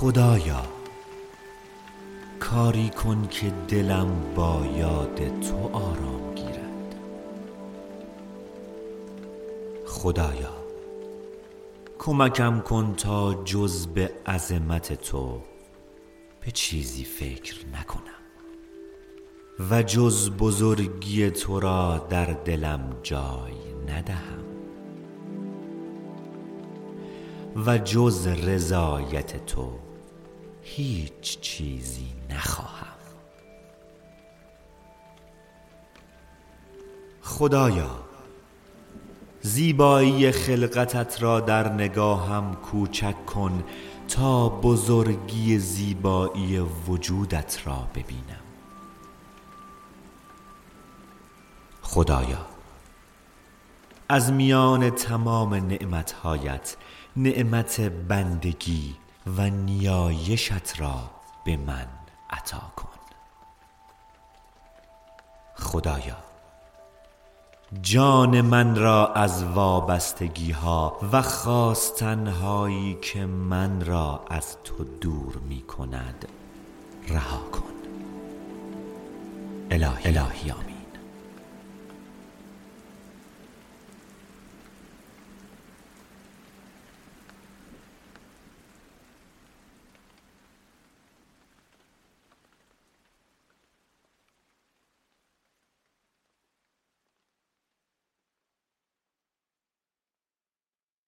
خدایا کاری کن که دلم با یاد تو آرام گیرد. خدایا کمکم کن تا جز به عظمت تو به چیزی فکر نکنم و جز بزرگی تو را در دلم جای ندهم و جز رضایت تو هیچ چیزی نخواهم. خدایا زیبایی خلقتت را در نگاهم کوچک کن تا بزرگی زیبایی وجودت را ببینم. خدایا از میان تمام نعمتهایت نعمت بندگی و نیایشت را به من عطا کن. خدایا جان من را از وابستگی ها و خواستن هایی که من را از تو دور می کند رها کن. الهی, الهی